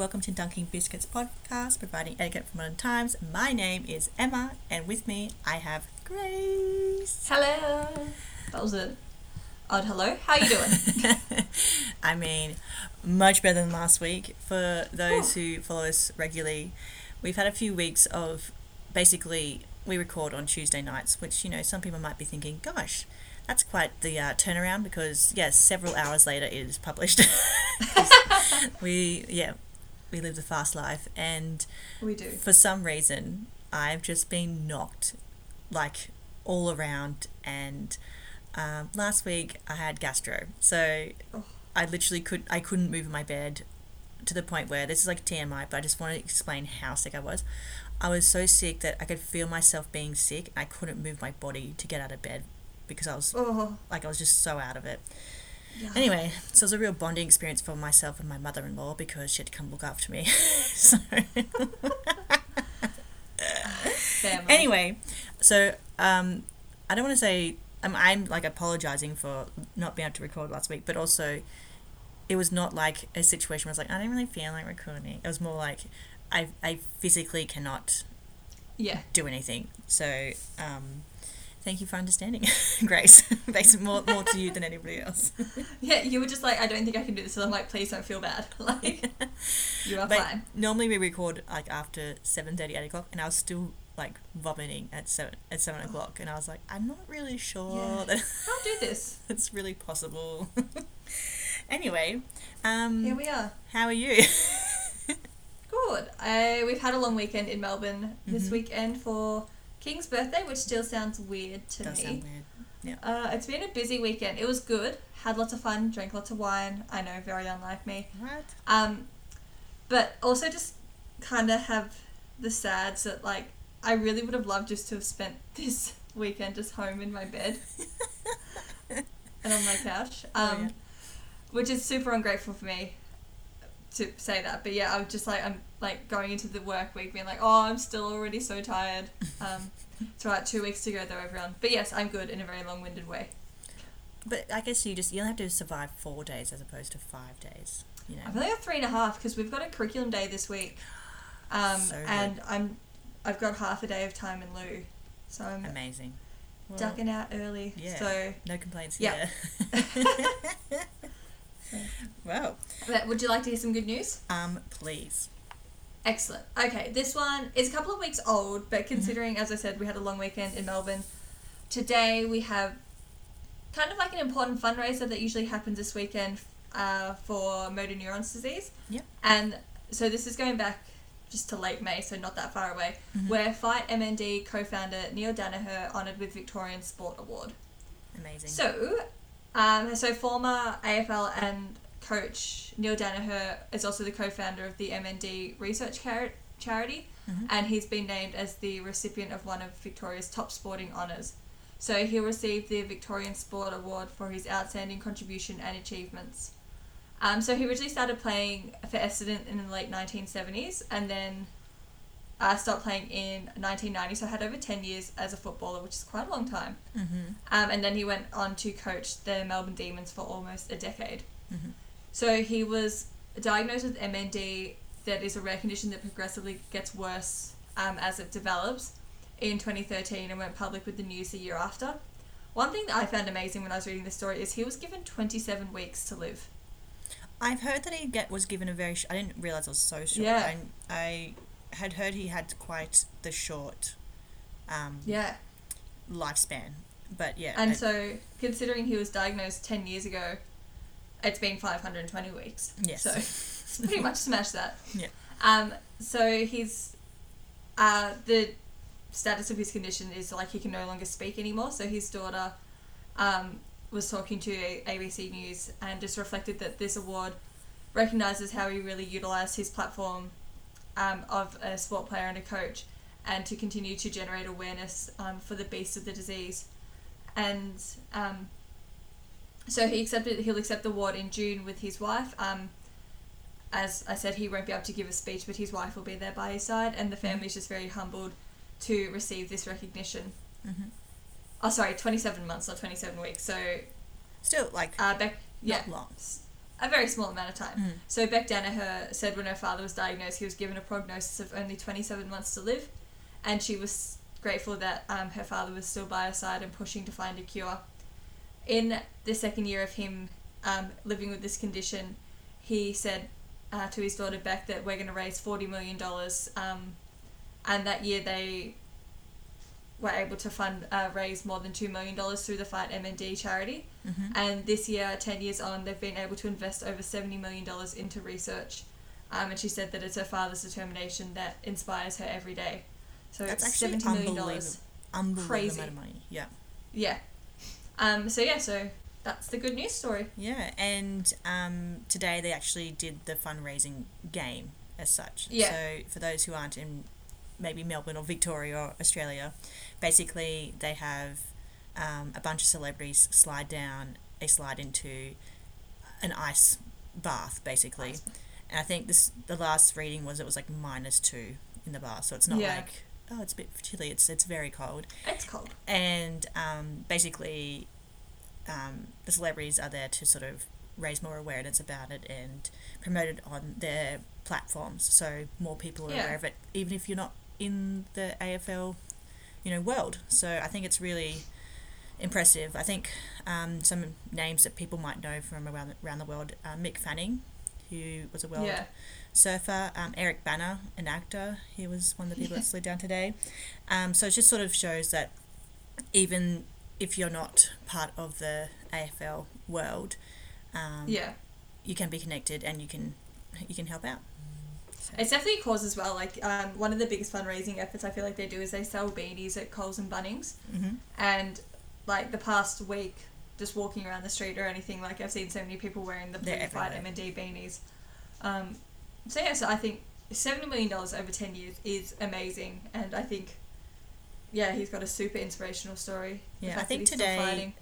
welcome to Dunking Biscuits podcast, providing etiquette for modern times. My name is Emma, and with me I have Grace. Hello. That was a odd hello. How are you doing? I mean, much better than last week. For those who follow us regularly, we've had a few weeks of basically we record on Tuesday nights, which you know some people might be thinking, "Gosh, that's quite the uh, turnaround." Because yes, several hours later it is published. we yeah, we live the fast life, and we do. for some reason I've just been knocked like all around and um, last week I had gastro so Oh. I literally could I couldn't move in my bed to the point where this is like TMI but I just want to explain how sick I was I was so sick that I could feel myself being sick I couldn't move my body to get out of bed because I was Oh. like I was just so out of it Yeah. Anyway, so it was a real bonding experience for myself and my mother in law because she had to come look after me. so anyway, so um, I don't want to say I'm, I'm like apologizing for not being able to record last week, but also it was not like a situation where I was like I don't really feel like recording. It was more like I I physically cannot Yeah. do anything. So um, thank you for understanding, Grace. Thanks more more to you than anybody else. Yeah. You were just like, I don't think I can do this. So I'm like, please don't feel bad. Like, you are But fine. normally we record like after 7.30, 8 o'clock, and I was still like vomiting at seven at seven o'clock, and I was like, I'm not really sure Yeah. that I'll do this. it's really possible. anyway, um, Here we are. how are you? Good. I, we've had a long weekend in Melbourne this Mhm. weekend for King's birthday, which still sounds weird to Does me. sound weird. Yeah. Uh, it's been a busy weekend. It was good. Had lots of fun. Drank lots of wine. I know, very unlike me. What? Um, but also just kind of have the sads that like I really would have loved just to have spent this weekend just home in my bed and on my couch. Um, Oh, yeah. which is super ungrateful for me to say that. But yeah, I'm just like I'm like going into the work week being like, oh, I'm still already so tired. Um, it's right, two weeks to go though, everyone. But yes, I'm good in a very long-winded way. But I guess you just you only have to survive four days as opposed to five days. You know. I've only got three and a half because we've got a curriculum day this week, um, So and I'm I've got half a day of time in lieu, so I'm Amazing. Well, ducking out early. yeah. So, no complaints Yeah. here. well, but would you like to hear some good news? um, please. Excellent. Okay, this one is a couple of weeks old, but considering, as I said, we had a long weekend in Melbourne, today we have kind of like an important fundraiser that usually happens this weekend uh, for motor neurons disease. Yep. And so this is going back just to late May, so not that far away, Mhm. where Fight MND co founder Neale Daniher honoured with Victorian Sport Award. Amazing. So, um, so former AFL and coach Neale Daniher is also the co-founder of the MND Research Char- Charity, Mhm. and he's been named as the recipient of one of Victoria's top sporting honours. So he received the Victorian Sport Award for his outstanding contribution and achievements. Um, so he originally started playing for Essendon in the late 1970s, and then uh, stopped playing in 1990. So I had over 10 years as a footballer, which is quite a long time. Mm-hmm. Um, and then he went on to coach the Melbourne Demons for almost a decade. Mhm. So he was diagnosed with MND, that is a rare condition that progressively gets worse um, as it develops, in 2013 and went public with the news the year after. One thing that I found amazing when I was reading this story is he was given 27 weeks to live. I've heard that he get was given a very. Sh- I didn't realize it was so short. Yeah. I, I had heard he had quite the short, um, Yeah. lifespan. But yeah. And I- so, considering he was diagnosed 10 years ago, it's been 520 weeks. Yes. So, it's pretty much smashed that. Yeah. Um, so, he's. Uh, the status of his condition is like he can no longer speak anymore. So, his daughter um, was talking to ABC News and just reflected that this award recognises how he really utilised his platform um, of a sport player and a coach and to continue to generate awareness um, for the beast of the disease and um, so he accepted he'll accept the award in June with his wife. Um, as I said, he won't be able to give a speech, but his wife will be there by his side, and the family's just very humbled to receive this recognition. Mhm. Oh, sorry, twenty-seven months, not twenty-seven weeks. So, Still, like, uh, Bec, yeah, not long. a very small amount of time. Mhm. So Bec Daniher said when her father was diagnosed, he was given a prognosis of only 27 months to live, and she was grateful that um, her father was still by her side and pushing to find a cure. In the second year of him um, living with this condition, he said uh, to his daughter Bec that we're going to raise $40 million, um, and that year they were able to fund uh, raise more than $2 million through the Fight MND charity. Mm-hmm. And this year, 10 years on, they've been able to invest over $70 million into research. Um, and she said that it's her father's determination that inspires her every day. So That's it's $70 million. unbelievable. Unbelievable Crazy. amount of money. Yeah. Yeah. Um, so, yeah, so that's the good news story. Yeah, and um, today they actually did the fundraising game as such. Yeah. So for those who aren't in maybe Melbourne or Victoria or Australia, basically they have um, a bunch of celebrities slide down a slide into an ice bath, basically. And I think this the last reading was it was like minus two in the bath, so it's not Yeah. like oh it's a bit chilly. It's it's very cold It's cold. and um, basically um, the celebrities are there to sort of raise more awareness about it and promote it on their platforms so more people are Yeah. aware of it even if you're not in the AFL you know world so I think it's really impressive I think um, some names that people might know from around around the world uh, Mick Fanning who was a world Yeah. Surfer. Um, Eric Bana, an actor, he was one of the people that slid down today. Um, so it just sort of shows that even if you're not part of the AFL world, um, Yeah. you can be connected and you can you can help out. So, It's definitely a cause as well. Like, um, one of the biggest fundraising efforts I feel like they do is they sell beanies at Coles and Bunnings. mhm. And, like, the past week, just walking around the street or anything, like, I've seen so many people wearing the They're Blue Fight everywhere. MND beanies. Um, so, yeah, so I think $70 million over 10 years is amazing. And I think, yeah, he's got a super inspirational story. Yeah, I think today-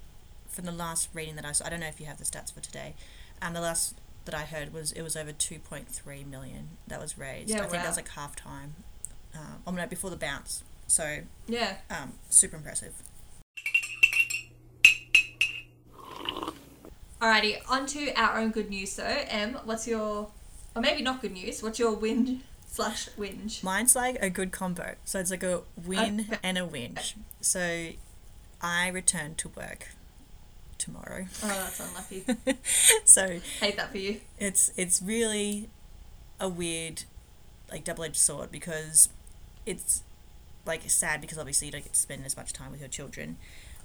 From the last reading that I saw, I don't know if you have the stats for today. Um, the last that I heard was it was over two point three million that was raised. Yeah, I think that was like half time. Um, oh no, before the bounce. So Yeah. um, super impressive. Alrighty, on to our own good news. So, Em, what's your, or maybe not good news, what's your whinge slash whinge? Mine's like a good combo. So it's like a win Okay. and a whinge. So I return to work tomorrow. Oh, that's unlucky. so Hate that for you. it's it's really a weird like double edged sword because it's like sad because obviously you don't get to spend as much time with your children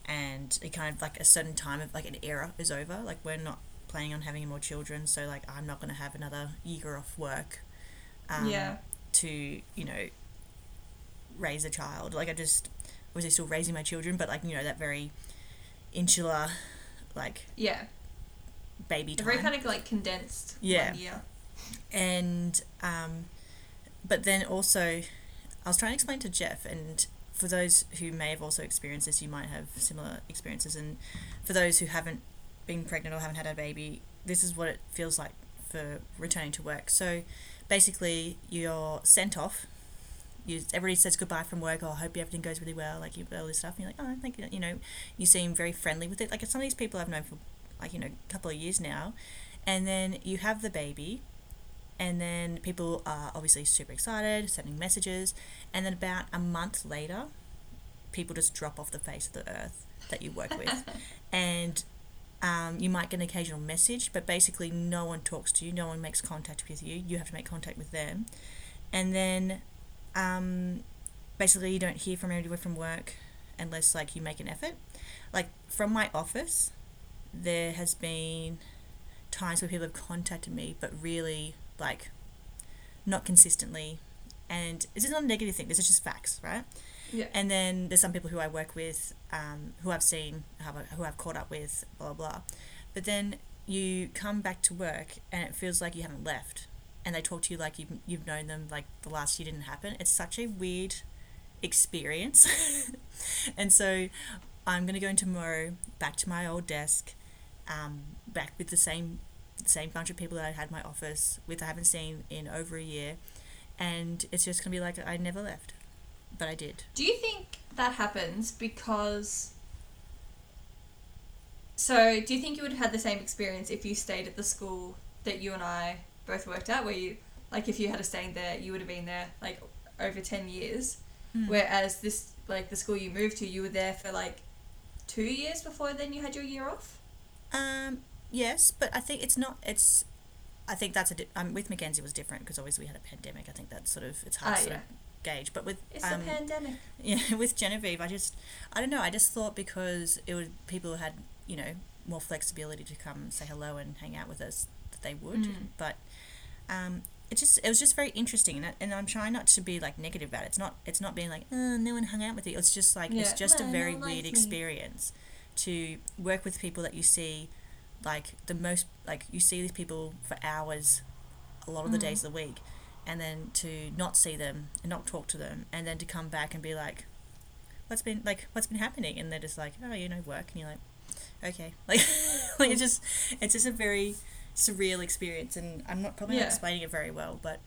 and it kind of like a certain time of like an era is over. Like we're not planning on having more children, so like I'm not gonna have another year off work. Um, Yeah. To you know raise a child. Like I just was still raising my children, but like you know that very insular like Yeah. baby time. very kind of like condensed Yeah. year. and um, but then also I was trying to explain to Jeff and for those who may have also experienced this you might have similar experiences and for those who haven't been pregnant or haven't had a baby this is what it feels like for returning to work so basically you're sent off you, everybody says goodbye from work. Oh, I hope everything goes really well. Like you all this stuff. And you're like, oh, thank you. You know, you seem very friendly with it. Like some of these people I've known for like you know a couple of years now, and then you have the baby, and then people are obviously super excited, sending messages, and then about a month later, people just drop off the face of the earth that you work with, and um, you might get an occasional message, but basically no one talks to you, no one makes contact with you. You have to make contact with them, and then um, basically you don't hear from anybody from work unless like you make an effort. Like from my office, there has been times where people have contacted me, but really like not consistently. And this is not a negative thing. This is just facts, right? Yeah. And then there's some people who I work with, um, who I've seen, who I've caught up with, blah blah blah. But then you come back to work and it feels like you haven't left, and they talk to you like you've you've known them like the last year didn't happen. It's such a weird experience, and so I'm gonna go in tomorrow back to my old desk, um, back with the same same bunch of people that I had my office with I haven't seen in over a year, and it's just gonna be like I never left, but I did. Do you think that happens because? So, do you think you would have had the same experience if you stayed at the school that you and I both worked at, where you like if you had stayed there, you would have been there like over ten years. Mm. Whereas this like the school you moved to, you were there for like two years before then you had your year off. Um, yes, but I think it's not. It's. I think that's a. Di- um, with Mackenzie was different because obviously we had a pandemic. I think that's sort of it's hard Ah, to yeah. Gauge. But with It's um, the pandemic. yeah, with Genevieve, I just I don't know. I just thought because it was people who had you know more flexibility to come say hello and hang out with us that they would. Mm. But um, it just it was just very interesting, and, I, and I'm trying not to be like negative about it. It's not it's not being like oh, no one hung out with you. It's just like it's Yeah. just a No, no very weird experience to work with people that you see like the most like you see these people for hours a lot of the Mm. days of the week and then to not see them and not talk to them and then to come back and be like what's been like what's been happening? And they're just like oh you know work. And you're like okay. Like like it's just it's just a very surreal experience and i'm not probably Yeah. not explaining it very well but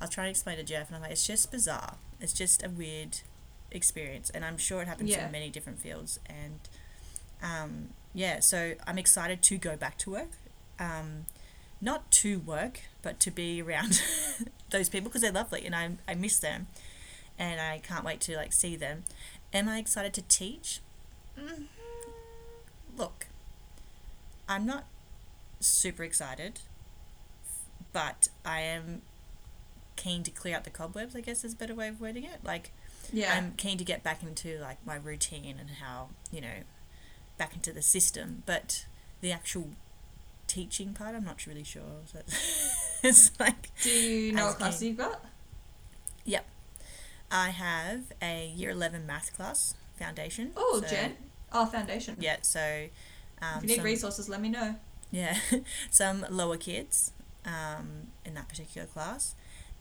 i was trying to explain to jeff and i'm like it's just bizarre. It's just a weird experience. And i'm sure it happens Yeah. in many different fields and um, yeah so i'm excited to go back to work um, not to work but to be around those people because they're lovely and I, I miss them and i can't wait to like see them. Am i excited to teach? Mm look i'm not super excited but i am keen to clear out the cobwebs i guess is a better way of wording it. Like Yeah. I'm keen to get back into like my routine and how you know back into the system, but the actual teaching part, I'm not really sure. So it's like Do you know what class you've got? Yep, I have a year eleven math class foundation. Oh, so, Jen. Oh, foundation. Yeah, so um, if you need some- resources, let me know. Yeah, some lower kids um, in that particular class,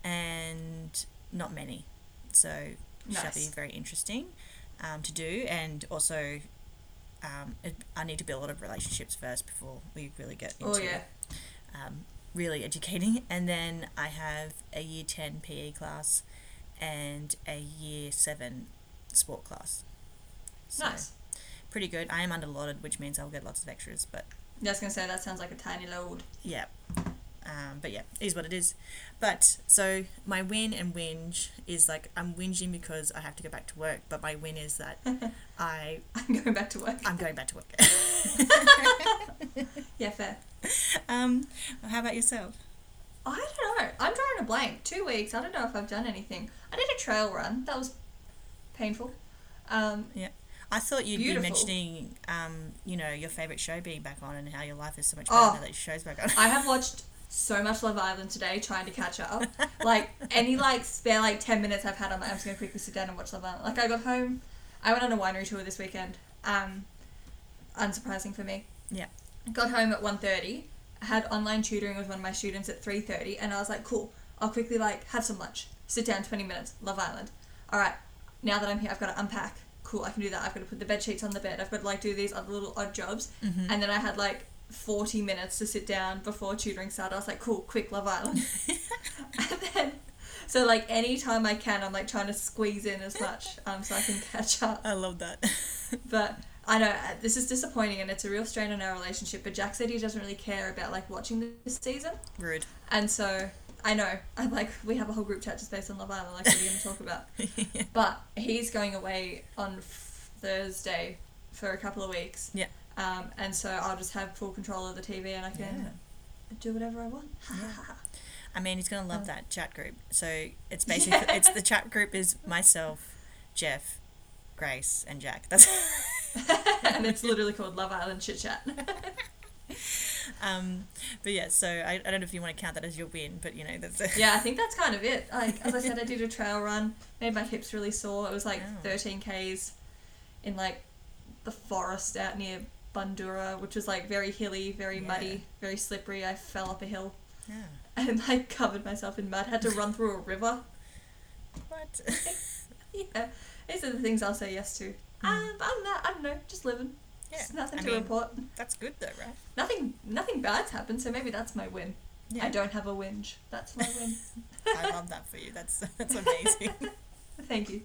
and not many. So shall be very interesting um, to do, and also um, I need to build a lot of relationships first before we really get into Oh yeah. um, really educating. And then I have a year ten PE class and a year seven sport class. So Nice. Pretty good. I am underloaded, which means I'll get lots of extras, but Yeah, I was gonna say that sounds like a tiny load. yeah. Um, but yeah, is what it is. But so my win and whinge is like I'm whinging because I have to go back to work, but my win is that I I'm going back to work. I'm going back to work. Yeah, fair. um, how about yourself? I don't know. I'm drawing a blank. Two weeks. I don't know if I've done anything. I did a trail run. That was painful. Um, yeah. I thought you'd Beautiful. be mentioning, um, you know, your favorite show being back on and how your life is so much Oh. better now that your show's back on. I have watched so much Love Island today, trying to catch up. Like any like spare like ten minutes I've had, I'm like, I'm just gonna quickly sit down and watch Love Island. Like I got home, I went on a winery tour this weekend. Um, unsurprising for me. Yeah. Got home at 1.30, had online tutoring with one of my students at three thirty, and I was like, cool. I'll quickly like have some lunch, sit down twenty minutes, Love Island. All right, now that I'm here, I've got to unpack. Cool, I can do that. I've got to put the bed sheets on the bed. I've got to like do these other little odd jobs. Mhm. And then I had like 40 minutes to sit down before tutoring started. I was like, cool, quick, Love Island. and then, so like anytime I can, I'm like trying to squeeze in as much um, so I can catch up. I love that. But I know uh, this is disappointing and it's a real strain on our relationship. But Jack said he doesn't really care about like watching this season. Rude. And so I know, I'm like, we have a whole group chat just based on Love Island, like, what are you going to talk about? But he's going away on Thursday for a couple of weeks. Yeah. Um, and so I'll just have full control of the TV and I can Yeah. do whatever I want. I mean, he's gonna love Oh. that chat group. So it's basically Yeah. it's the chat group is myself, Jeff, Grace, and Jack. That's and it's literally called Love Island Chit Chat. um, but yeah. So I, I don't know if you want to count that as your win, but you know that's yeah, I think that's kind of it. Like as I said, I did a trail run, made my hips really sore. It was like Oh. 13 k's in like the forest out near Bundoora, which was like very hilly, very Yeah. muddy, very slippery. I fell up a hill yeah. and I covered myself in mud. Had to run through a river. What? Yeah, these are the things I'll say yes to. Um, but other than that, I don't know, just living. Yeah, Just nothing I to mean- report. that's good though, right? Nothing, nothing bad's happened. So maybe that's my win. Yeah. I don't have a whinge. That's my win. I love that for you. That's that's amazing. Thank you.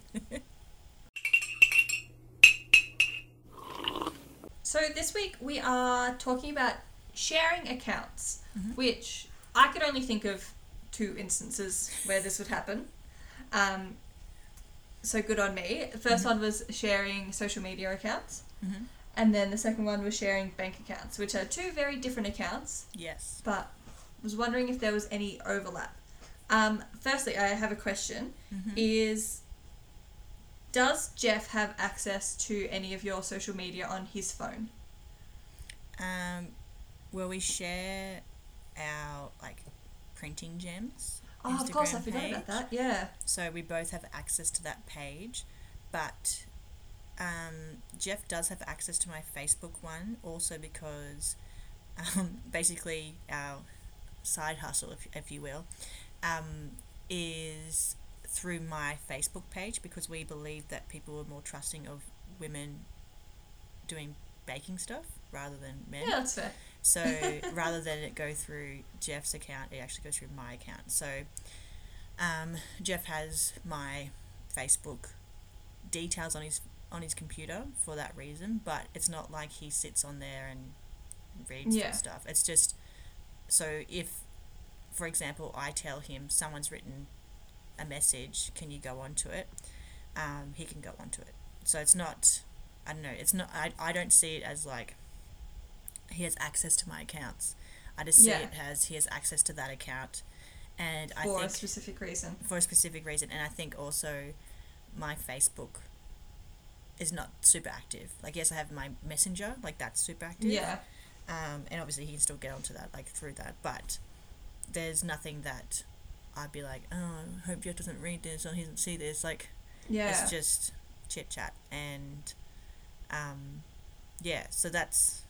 So this week we are talking about sharing accounts, Mhm. which I could only think of two instances where this would happen. Um, so good on me. The 1st Mhm. one was sharing social media accounts, hmm and then the second one was sharing bank accounts, which are two very different accounts. Yes. But was wondering if there was any overlap. Um, firstly, I have a question: hmm Is does Jeff have access to any of your social media on his phone? Um, will we share our like printing gems? Oh, of course, I Instagram forgot about page. that. Yeah. So we both have access to that page, but um, Jeff does have access to my Facebook one also because um, basically our side hustle, if, if you will, um, is through my Facebook page because we believe that people are more trusting of women doing baking stuff rather than men. Yeah, that's fair. So rather than it go through Jeff's account, it actually goes through my account. So um, Jeff has my Facebook details on his on his computer for that reason, but it's not like he sits on there and reads Yeah. stuff. It's just so if, for example, I tell him someone's written a message, can you go onto it? Um, he can go onto it. So it's not. I don't know. It's not. I, I don't see it as like he has access to my accounts. I just see Yeah. it as he has access to that account, and I For a think specific reason. for a specific reason. And I think also my Facebook is not super active. Like yes, I have my Messenger, like that's super active. Yeah. Um, and obviously he can still get onto that like through that, but there's nothing that I'd be like, oh, I hope Jeff doesn't read this or he doesn't see this. Like Yeah. it's just chit chat and um, yeah. So that's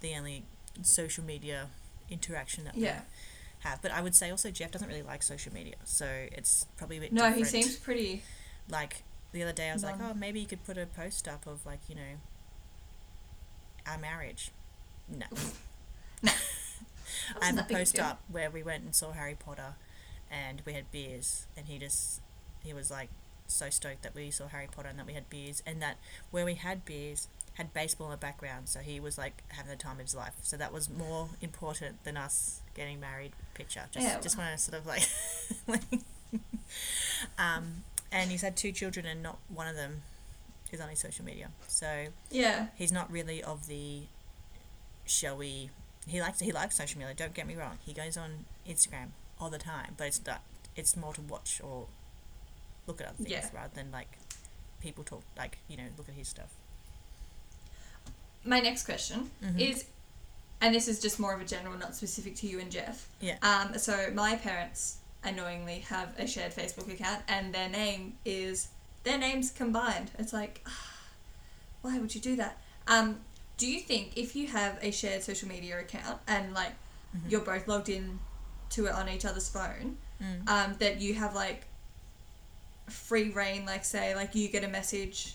the only social media interaction that Yeah. we have. But I would say also Jeff doesn't really like social media, so it's probably a bit No, he seems pretty. like the other day I was like, oh, maybe you could put a post up of like you know our marriage. No. No. I have a that big a post up where we went and saw Harry Potter, and we had beers, and he just he was like so stoked that we saw Harry Potter and that we had beers, and that where we had beers had baseball in the background, so he was like having the time of his life. So that was more important than us getting married. Picture, just Yeah. just want to sort of like, like um, and he's had two children, and not one of them is on his social media. So Yeah. he's not really of the showy. He likes he likes social media. Don't get me wrong. He goes on Instagram all the time, but it's not. It's more to watch or look at other things Yeah. rather than like people talk like you know look at his stuff. My next question Mhm. is, and this is just more of a general, not specific to you and Jeff. Yeah. Um. So my parents annoyingly have a shared Facebook account, and their name is their names combined. It's like, why would you do that? Um. Do you think if you have a shared social media account and like Mhm. you're both logged in to it on each other's phone, Mm. um, that you have like free reign, like say, like you get a message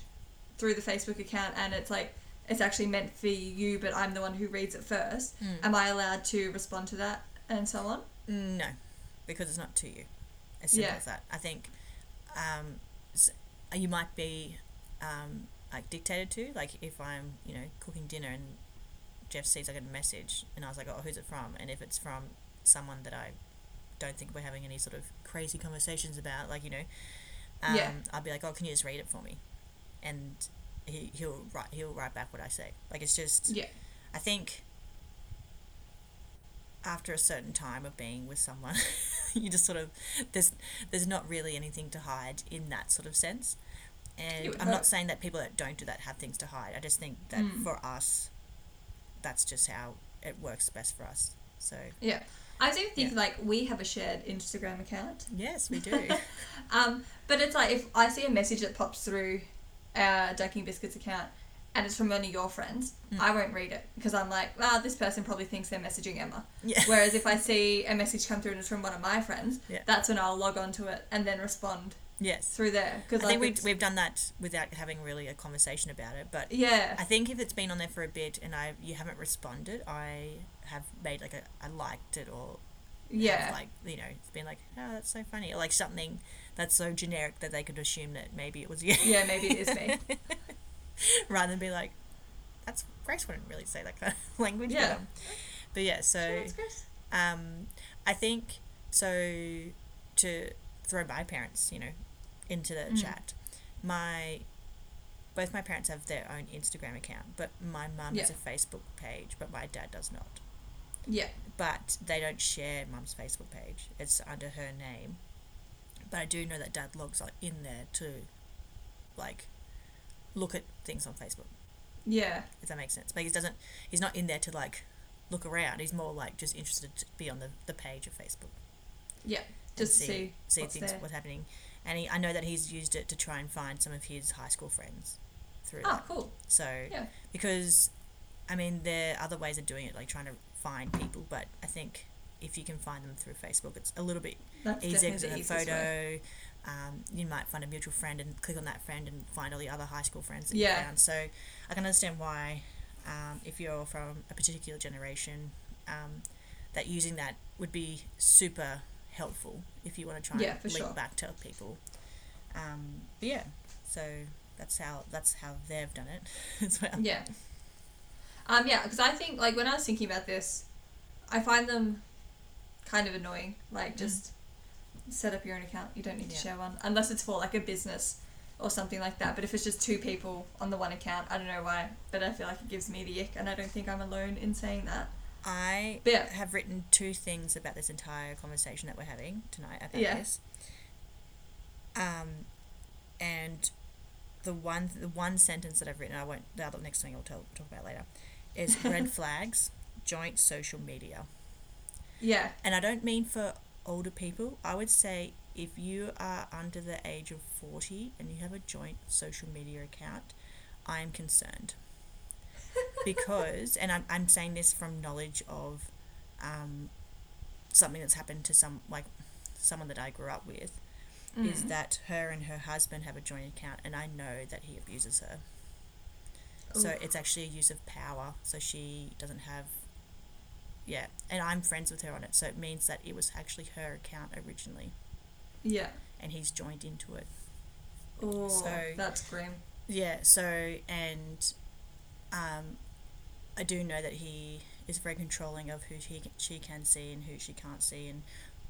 through the Facebook account and it's like it's actually meant for you, but I'm the one who reads it first. Mm. Am I allowed to respond to that and so on? No, because it's not to you. As simple Yeah. as that. I think um, you might be um, like dictated to. Like if I'm, you know, cooking dinner and Jeff sees I get a message and I was like, oh, who's it from? And if it's from someone that I don't think we're having any sort of crazy conversations about, like you know, um, Yeah. I'd be like, oh, can you just read it for me? And he he'll write he'll write back what I say. Like it's just Yeah. I think after a certain time of being with someone, you just sort of there's there's not really anything to hide in that sort of sense. And I'm hope. not saying that people that don't do that have things to hide. I just think that Mm. for us, that's just how it works best for us. So Yeah. I do think like we have a shared Instagram account. yes, we do. Um, but it's like if I see a message that pops through our Dunking Biscuits account and it's from one of your friends, Mm. I won't read it because I'm like, wow, this person probably thinks they're messaging Emma. yeah. Whereas if I see a message come through and it's from one of my friends, Yeah. that's when I'll log onto it and then respond Yes. through there. I like, think we've, we've done that without having really a conversation about it, but yeah, I think if it's been on there for a bit and I you haven't responded, I have made like a I liked it or yeah, like you know it's been like oh that's so funny or like something that's so generic that they could assume that maybe it was you yeah, maybe it is me. rather than be like that's Grace wouldn't really say that kind of language Yeah. but, um, but yeah so Sure. Um, I think so. To throw my parents, you know, into the Mm. chat. My both my parents have their own Instagram account, but my mum has a Facebook page, but my dad does not. Yeah. But they don't share mum's Facebook page. It's under her name. But I do know that dad logs in there to, like, look at things on Facebook. Yeah. If that makes sense. But he doesn't. He's not in there to like look around. He's more like just interested to be on the, the page of Facebook. Yeah. Just to see, see what's things there. what's happening. And he, I know that he's used it to try and find some of his high school friends through Oh, that. cool. So Yeah. because I mean there are other ways of doing it, like trying to find people, but I think if you can find them through Facebook, it's a little bit That's easier definitely because the of a photo. Um, you might find a mutual friend and click on that friend and find all the other high school friends that Yeah. you found. So I can understand why, um, if you're from a particular generation, um, that using that would be super helpful if you want to try Yeah, and link sure. back to people. Um, but yeah, so that's how that's how they've done it as well. Yeah. Um, yeah, because I think like when I was thinking about this, I find them kind of annoying. Like just set up your own account. You don't need to Mm. Yeah. share one unless it's for like a business or something like that. But if it's just two people on the one account, I don't know why, but I feel like it gives me the ick, and I don't think I'm alone in saying that. I yeah. have written two things about this entire conversation that we're having tonight about Yeah. this. Um, and the one the one sentence that I've written, I won't. The other next thing I'll tell, talk about later, is red flags, joint social media, Yeah. and I don't mean for older people. I would say if you are under the age of forty and you have a joint social media account, I am concerned because, and I'm, I'm saying this from knowledge of um, something that's happened to some, like someone that I grew up with, is Mm. that her and her husband have a joint account, and I know that he abuses her. So it's actually a use of power. So she doesn't have, yeah, and I'm friends with her on it. So it means that it was actually her account originally, Yeah. and he's joined into it. Oh, So- that's grim. Yeah, so and um, I do know that he is very controlling of who he she can see and who she can't see and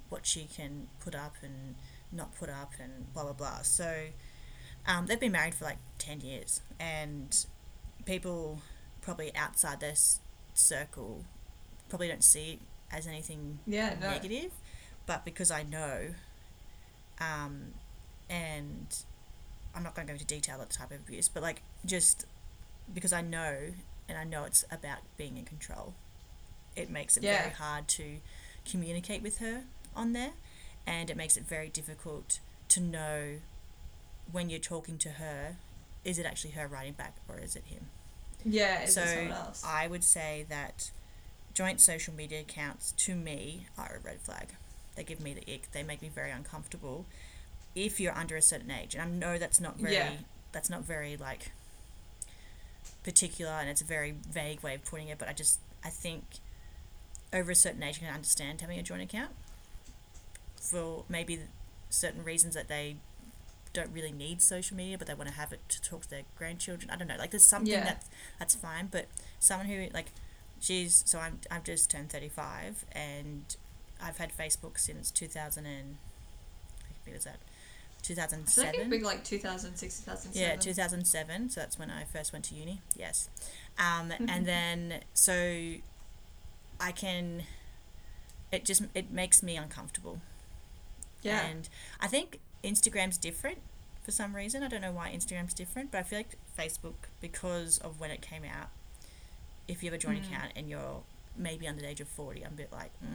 what she can put up and not put up and blah blah blah. So um, they've been married for like ten years, and people probably outside this circle probably don't see it as anything Yeah. No. negative, but because I know, um, and I'm not going to go into detail of the type of abuse, but like just because I know and I know it's about being in control, it makes it Yeah. very hard to communicate with her on there, and it makes it very difficult to know when you're talking to her, is it actually her writing back or is it him? Yeah. Is so it someone else? I would say that joint social media accounts to me are a red flag. They give me the ick. They make me very uncomfortable. If you're under a certain age, and I know that's not very Yeah. that's not very like particular, and it's a very vague way of putting it. But I just I think over a certain age, you can understand having a joint account for maybe certain reasons that they don't really need social media, but they want to have it to talk to their grandchildren. I don't know. Like there's something Yeah. that that's fine, but someone who like she's so I'm I've just turned 35 and I've had Facebook since 2000 and I think was that I feel like 2007 it'd be like 2006, 2007. yeah 2007 so that's when I first went to uni yes um, and then so I can it just it makes me uncomfortable Yeah. and I think Instagram's different for some reason. I don't know why Instagram's different, but I feel like Facebook, because of when it came out, if you have a joint Mm. account and you're maybe under the age of 40, I'm a bit like, mm,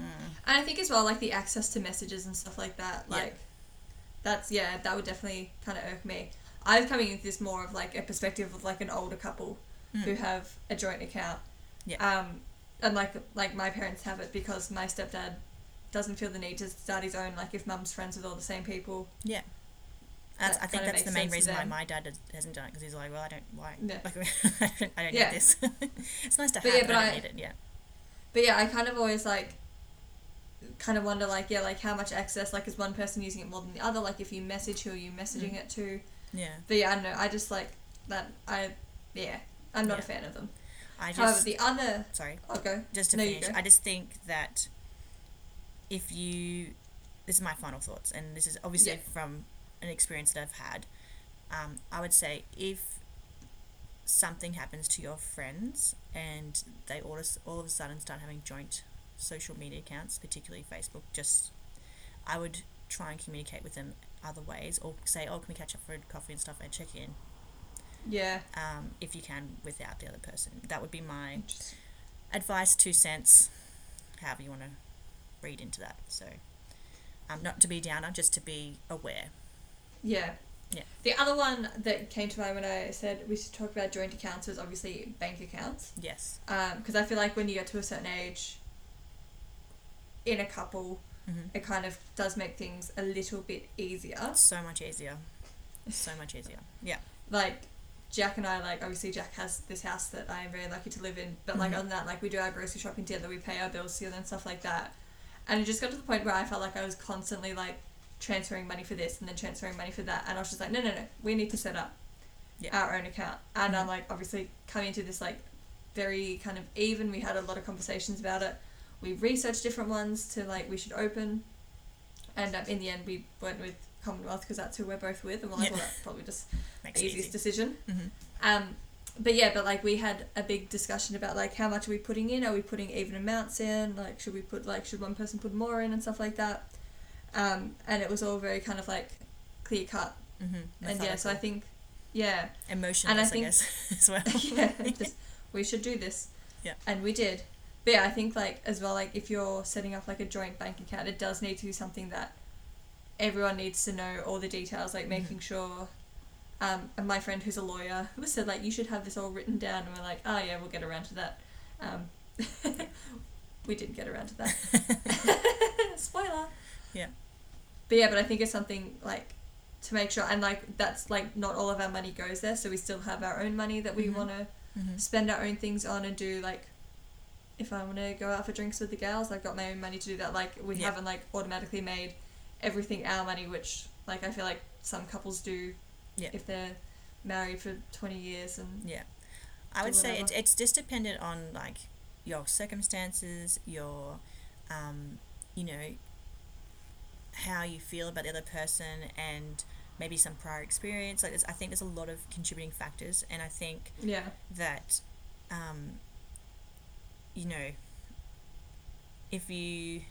And I think as well, like the access to messages and stuff like that, Yeah. That's yeah, that would definitely kind of irk me. I was coming into this more of like a perspective of like an older couple Mm. who have a joint account. Yeah. Um, and like like my parents have it because my stepdad doesn't feel the need to start his own. Like if mum's friends with all the same people. yeah. That's, That I think that's the main reason why my dad hasn't done it because he's like, well, I don't, why? Yeah. Like, I don't, I don't Yeah. need this. it's nice to But have, yeah, but, but I don't need it. Yeah. But yeah, I kind of always like kind of wonder like yeah like how much access like is one person using it more than the other like if you message who are you messaging Mm. it to Yeah. but yeah I don't know I just like that I yeah I'm not a fan of them I just, however the other sorry. I'll go just to No, finish. I just think that if you, this is my final thoughts, and this is obviously Yeah. from an experience that I've had. Um, I would say if something happens to your friends and they all, of- all of a sudden start having joint social media accounts, particularly Facebook, just I would try and communicate with them other ways or say, oh, can we catch up for coffee and stuff and check in Yeah. um, if you can without the other person. That would be my advice, two cents, however you want to read into that. So, um, not to be downer, just to be aware. Yeah. Yeah. The other one that came to mind when I said we should talk about joint accounts was obviously bank accounts. Yes. Because I feel like when you get to a certain age in a couple, Mm-hmm. it kind of does make things a little bit easier. So much easier. So much easier. Yeah. Like, Jack and I, like, obviously, Jack has this house that I am very lucky to live in, but, like, Mhm. other than that, like, we do our grocery shopping together, we pay our bills together and stuff like that. And it just got to the point where I felt like I was constantly, like, transferring money for this and then transferring money for that. And I was just like, no, no, no, we need to set up Yeah. our own account. And I'm Mhm. like, obviously, coming into this, like, very kind of even, we had a lot of conversations about it. We researched different ones to, like, we should open. And um, in the end, we went with Commonwealth because that's who we're both with. And we're like, Yeah. well, that's probably just Makes the easiest easy. decision. Mm-hmm. Um, but yeah, but like we had a big discussion about like how much are we putting in? Are we putting even amounts in? Like should we put like should one person put more in and stuff like that? Um, and it was all very kind of like clear cut. Mm-hmm. And yeah, so I think yeah, emotionless, I, think- guess, as well. yeah, just we should do this. Yeah. And we did. But yeah, I think like as well like if you're setting up like a joint bank account, it does need to be something that everyone needs to know all the details, like making sure. Um, and my friend who's a lawyer who said like you should have this all written down, and we're like, oh yeah, we'll get around to that. Um, we didn't get around to that. Spoiler. Yeah. But yeah, but I think it's something like to make sure, and like that's like not all of our money goes there, so we still have our own money that we Mhm. want to Mm-hmm. spend our own things on and do like if I want to go out for drinks with the gals, I've got my own money to do that. Like we Yeah. haven't like automatically made everything our money, which like I feel like some couples do Yeah. if they're married for twenty years and Yeah. I would say it's, it's just dependent on like your circumstances, your, um, you know, how you feel about the other person, and maybe some prior experience. Like, I think there's a lot of contributing factors, and I think yeah, that, um, you know, if you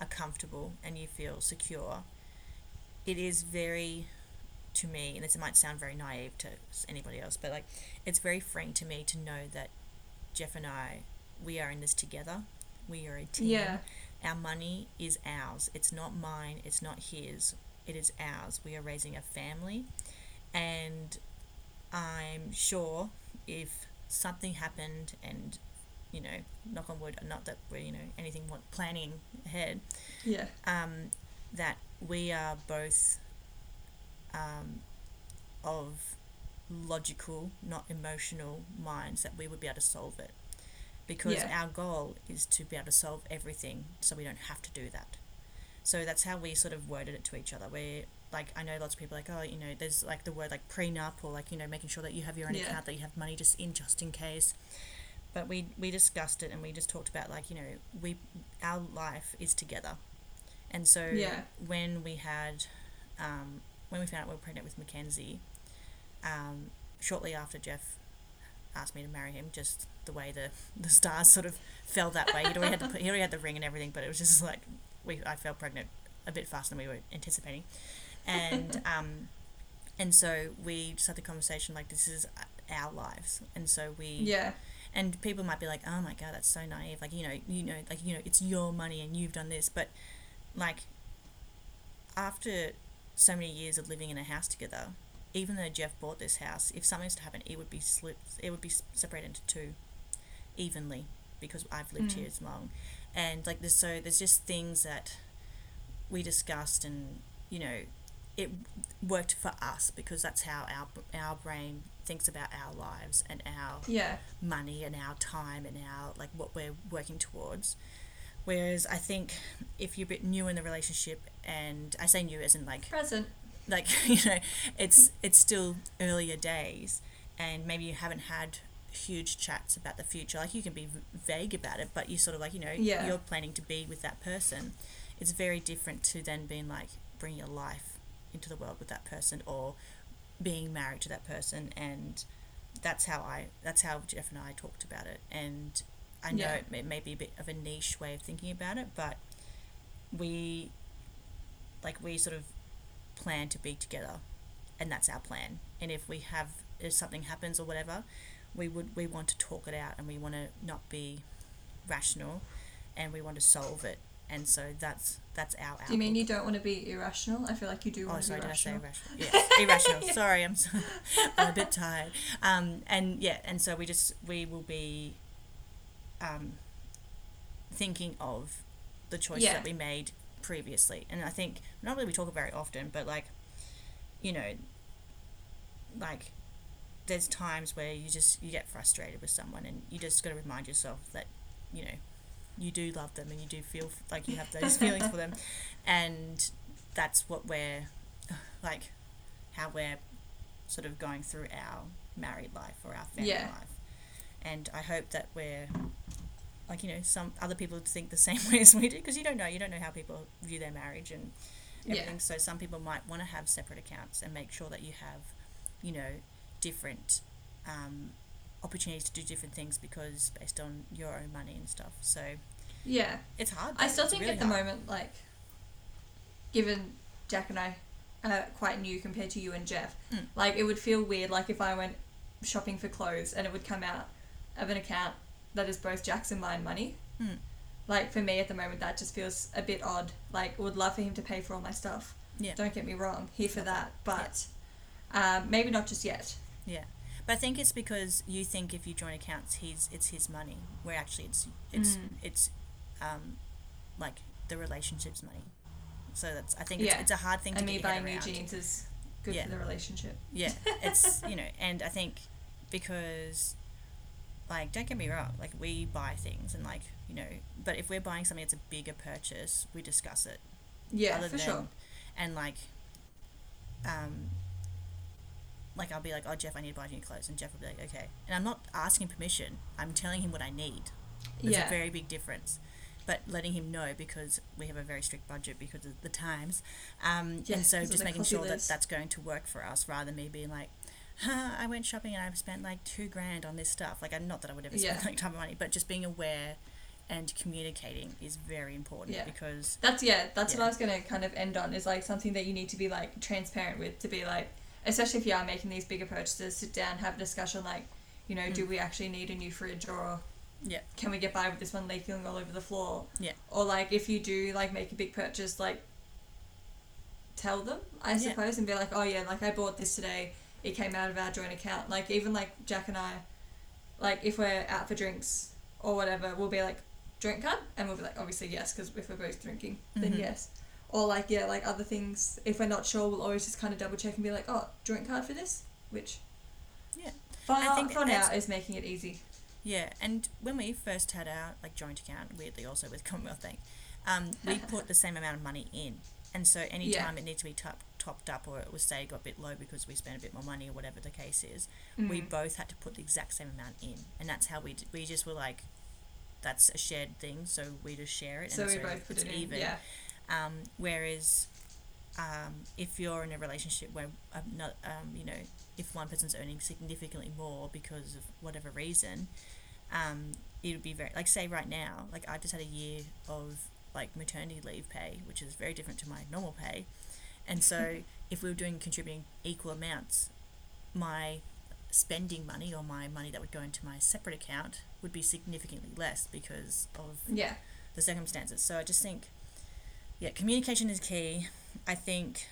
are comfortable and you feel secure, it is very, to me, and this might sound very naive to anybody else, but like, it's very freeing to me to know that Jeff and I, we are in this together. We are a team. yeah, Our money is ours. It's not mine. It's not his. It is ours. We are raising a family. And I'm sure if something happened and, you know, knock on wood, not that we're, you know, anything what planning ahead, yeah, um, that we are both um, of logical, not emotional minds that we would be able to solve it. Because Yeah. our goal is to be able to solve everything so we don't have to do that. So that's how we sort of worded it to each other. We're like, I know lots of people like, oh, you know, there's like the word like prenup or like, you know, making sure that you have your own Yeah. account, that you have money just in just in case. But we, we discussed it and we just talked about like, you know, we, our life is together. And so Yeah. when we had, um, when we found out we were pregnant with Mackenzie, um, shortly after Jeff asked me to marry him, just the way the, the stars sort of fell that way. He'd already had to put, he already had the ring and everything, but it was just like we I fell pregnant a bit faster than we were anticipating, and um, and so we just had the conversation like this is our lives, and so we yeah, and people might be like, "Oh my god, that's so naive." Like, you know, you know, like you know, it's your money and you've done this, but like after so many years of living in a house together, even though Jeff bought this house, if something was to happen, it would be split. It would be separated into two, evenly, because I've lived Mm. here as long, and like there's so there's just things that we discussed, and you know, it worked for us because that's how our our brain thinks about our lives and our yeah, money and our time and our like what we're working towards. Whereas I think if you're a bit new in the relationship, and I say new as in like present, like you know, it's it's still earlier days, and maybe you haven't had huge chats about the future. Like you can be vague about it, but you sort of like you know Yeah. you're planning to be with that person. it's very different to then being like bringing your life into the world with that person or being married to that person and that's how I that's how Jeff and I talked about it. And I know Yeah. it, may, it may be a bit of a niche way of thinking about it but we like we sort of plan to be together and that's our plan. And if we have if something happens or whatever we would we want to talk it out and we want to not be rational and we want to solve it and so that's that's our outlook. Do you mean you don't want to be irrational? I feel like you do Oh, want to sorry, be did I say irrational? Yes, irrational. Sorry, I'm, so, I'm a bit tired. Um, and yeah, and so we just we will be um, thinking of the choices Yeah. that we made previously, and I think not really we talk very often, but like, you know, like there's times where you just you get frustrated with someone, and you just got to remind yourself that you know you do love them and you do feel like you have those feelings for them, and that's what we're like how we're sort of going through our married life or our family Yeah. life. And I hope that we're like you know some other people think the same way as we do because you don't know you don't know how people view their marriage and Yeah. everything. So some people might want to have separate accounts and make sure that you have you know different um, opportunities to do different things because based on your own money and stuff. So Yeah. it's hard. I still think really at the hard. moment, like, given Jack and I are quite new compared to you and Jeff, Mm. like, it would feel weird, like, if I went shopping for clothes and it would come out of an account that is both Jack's and mine money. Mm. Like, for me at the moment, that just feels a bit odd. Like, would love for him to pay for all my stuff. Yeah. Don't get me wrong, here for that, but um, maybe not just yet. Yeah, but I think it's because you think if you join accounts, he's it's his money, where actually it's it's Mm. it's um, like the relationship's money. So that's I think it's, Yeah. it's a hard thing to And get me head buying new jeans is good Yeah. for the relationship. Yeah, it's you know, and I think because like don't get me wrong, like we buy things and like you know, but if we're buying something that's a bigger purchase, we discuss it. Yeah, other for than, sure. And like, um, like I'll be like, oh Jeff, I need to buy new clothes, and Jeff will be like, okay. And I'm not asking permission. I'm telling him what I need. There's Yeah. a very big difference. But letting him know because we have a very strict budget because of the times, um, Yeah, and so just making sure that that's going to work for us rather than me being like, huh, I went shopping and I've spent like two grand on this stuff. Like, I'm not that I would ever spend Yeah. like time of money, but just being aware and communicating is very important Yeah. because That's yeah. That's Yeah. what I was gonna kind of end on. Is like something that you need to be like transparent with. To be like, especially if you are making these bigger purchases, sit down, have a discussion. Like, you know, do Mm. we actually need a new fridge or Yeah. can we get by with this one leaking all over the floor? Yeah. Or like if you do like make a big purchase, like tell them I Yeah. suppose and be like, oh yeah, like I bought this today. It came out of our joint account. Like even like Jack and I, like if we're out for drinks or whatever, we'll be like drink card, and we'll be like obviously yes because if we're both drinking, then Mhm. yes. Or like yeah, like other things. If we're not sure, we'll always just kind of double check and be like, oh, joint card for this, which Yeah. for, I think for now is making it easy. Yeah, and when we first had our like joint account, weirdly also with Commonwealth Bank, um, we put the same amount of money in, and so any Yeah. time it needs to be top, topped up or it was say got a bit low because we spent a bit more money or whatever the case is, we Mm. both had to put the exact same amount in, and that's how we d- we just were like, that's a shared thing, so we just share it, so and we so both put it in. even. Yeah. Um, whereas, um, if you're in a relationship where um, not, um, you know, if one person's earning significantly more because of whatever reason, um, it would be very like say right now, like I just had a year of like maternity leave pay, which is very different to my normal pay, and so if we were doing contributing equal amounts, my spending money or my money that would go into my separate account would be significantly less because of Yeah. the circumstances. So I just think, yeah, communication is key. I think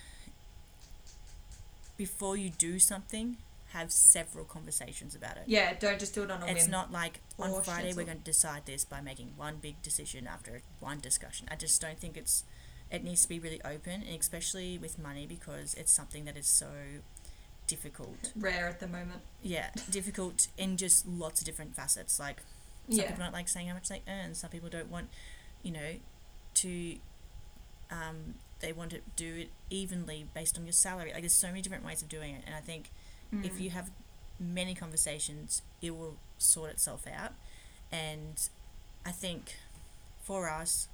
before you do something, have several conversations about it. Yeah. Don't just do it on a whim. It's not like on Or Friday we're going to decide this by making one big decision after one discussion. I just don't think it's it needs to be really open, and especially with money because it's something that is so difficult. rare at the moment. Yeah, difficult in just lots of different facets. Like some Yeah. people don't like saying how much they earn. Some people don't want, you know, to. Um, they want to do it evenly based on your salary. Like there's so many different ways of doing it, and I think if Mm. you have many conversations, it will sort itself out. And I think for us,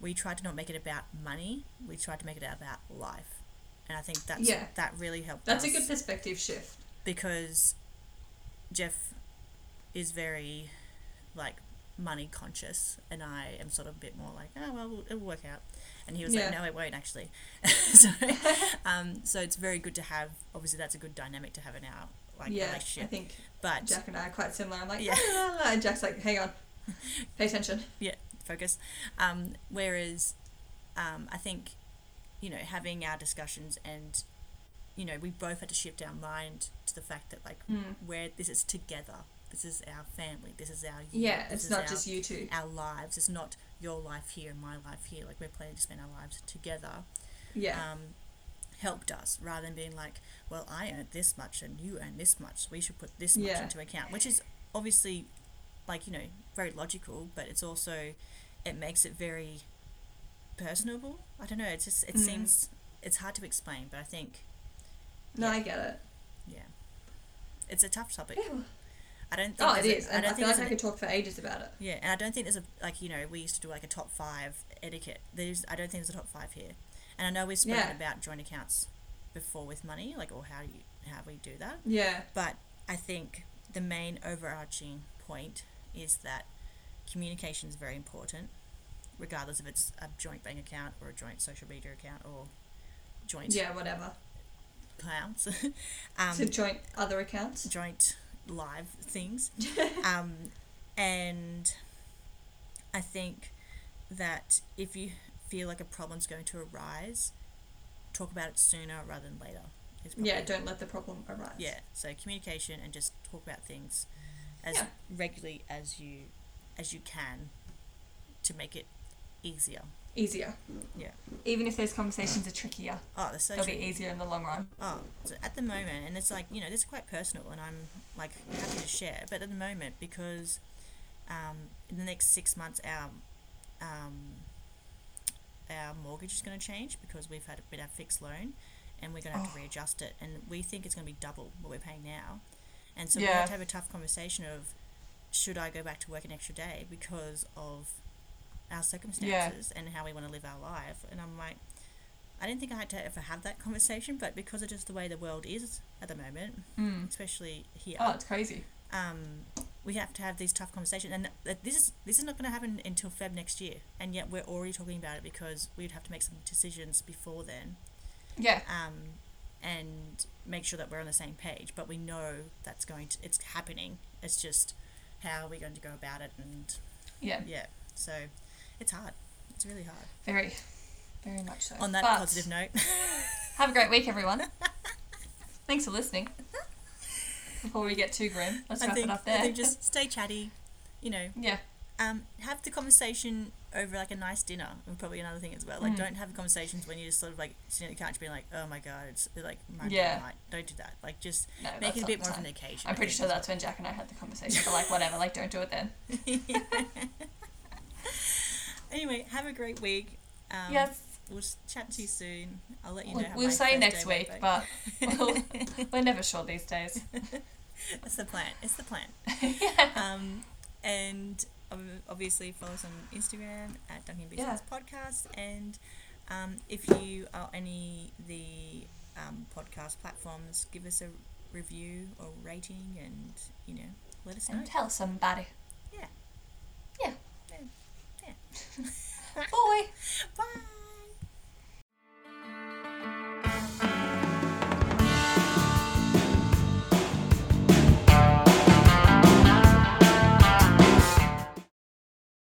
we tried to not make it about money. We tried to make it about life, and I think that's Yeah. that really helped. That's a good perspective shift. because Jeff is very like money conscious, and I am sort of a bit more like, oh well, it'll work out. And he was Yeah. like, no, it won't actually. so, um, so it's very good to have. Obviously, that's a good dynamic to have in our like yeah, I relationship. think But Jack and I are quite similar. I'm like, Yeah. la, la, la, and Jack's like, hang on, pay attention. Yeah, focus. Um, whereas, um, I think, you know, having our discussions and, you know, we both had to shift our mind to the fact that like Mm. where this is together. This is our family. This is our year, Yeah, it's not just you two. our lives. It's not your life here and my life here. Like we're planning to spend our lives together. Yeah, Um, helped us rather than being like, well, I earned this much and you earn this much. So we should put this much Yeah. into account, which is obviously, like you know, very logical, but it's also, it makes it very personable. I don't know. It's just it Mm. seems it's hard to explain, but I think no, yeah. I get it. yeah, it's a tough topic. Ew. I don't. Think Oh, it there's a- is, I don't I think feel like I could talk for ages about it. Yeah, and I don't think there's a like you know we used to do like a top five etiquette. There's I don't think there's a top five here, and I know we've spoken Yeah. about joint accounts before with money, like or how you how we do that. Yeah, But I think the main overarching point is that communication is very important, regardless if it's a joint bank account or a joint social media account or joint yeah, whatever. accounts, um, to joint other accounts. joint live things. um, and I think that if you feel like a problem's going to arise, talk about it sooner rather than later. Yeah, don't let the problem arise. Yeah, so communication and just talk about things as Yeah. regularly as you as you can to make it easier. Easier. Yeah. Even if those conversations are trickier, Oh, that's so they'll be easier in the long run. Oh, so at the moment, and it's like you know, this is quite personal, and I'm like happy to share. But at the moment, because um, in the next six months, our um, our mortgage is going to change because we've had a bit of a fixed loan, and we're going to have to Oh. readjust it, and we think it's going to be double what we're paying now, and so we Yeah. have to have a tough conversation of should I go back to work an extra day because of our circumstances and how we want to live our life, and I'm like. I didn't think I had to ever have that conversation, but because of just the way the world is at the moment, Mm. especially here, Oh, it's crazy. um, we have to have these tough conversations. And this is this is not going to happen until Feb next year, and yet we're already talking about it because we'd have to make some decisions before then, Yeah. um, and make sure that we're on the same page. But we know that's going to it's happening. It's just how are we going to go about it, and Yeah. yeah, so it's hard. It's really hard. Very, very much so. On that But positive note, Have a great week, everyone. Thanks for listening. Before we get too grim, let's I wrap think it up I there. think just stay chatty. You know, yeah. um, have the conversation over like a nice dinner. And probably another thing as well. Like, Mm. don't have conversations when you're just sort of like sitting on the couch being like, "Oh my god, it's like my Yeah. night." Don't do that. Like, just No, make it a bit more of an occasion. I'm pretty sure that's when Jack and I had the conversation. But like, whatever, like, don't do it then. anyway, have a great week. Um, yes, We'll chat to you soon. I'll let you know. we'll, we'll say next week, but we'll, we're never sure these days. That's the plan. It's the plan. yeah. Um, and um, obviously follow us on Instagram at Duncan Business Podcast. And um, if you are any the um, podcast platforms, give us a review or rating, and you know, let us know. And tell somebody. Boy. Bye.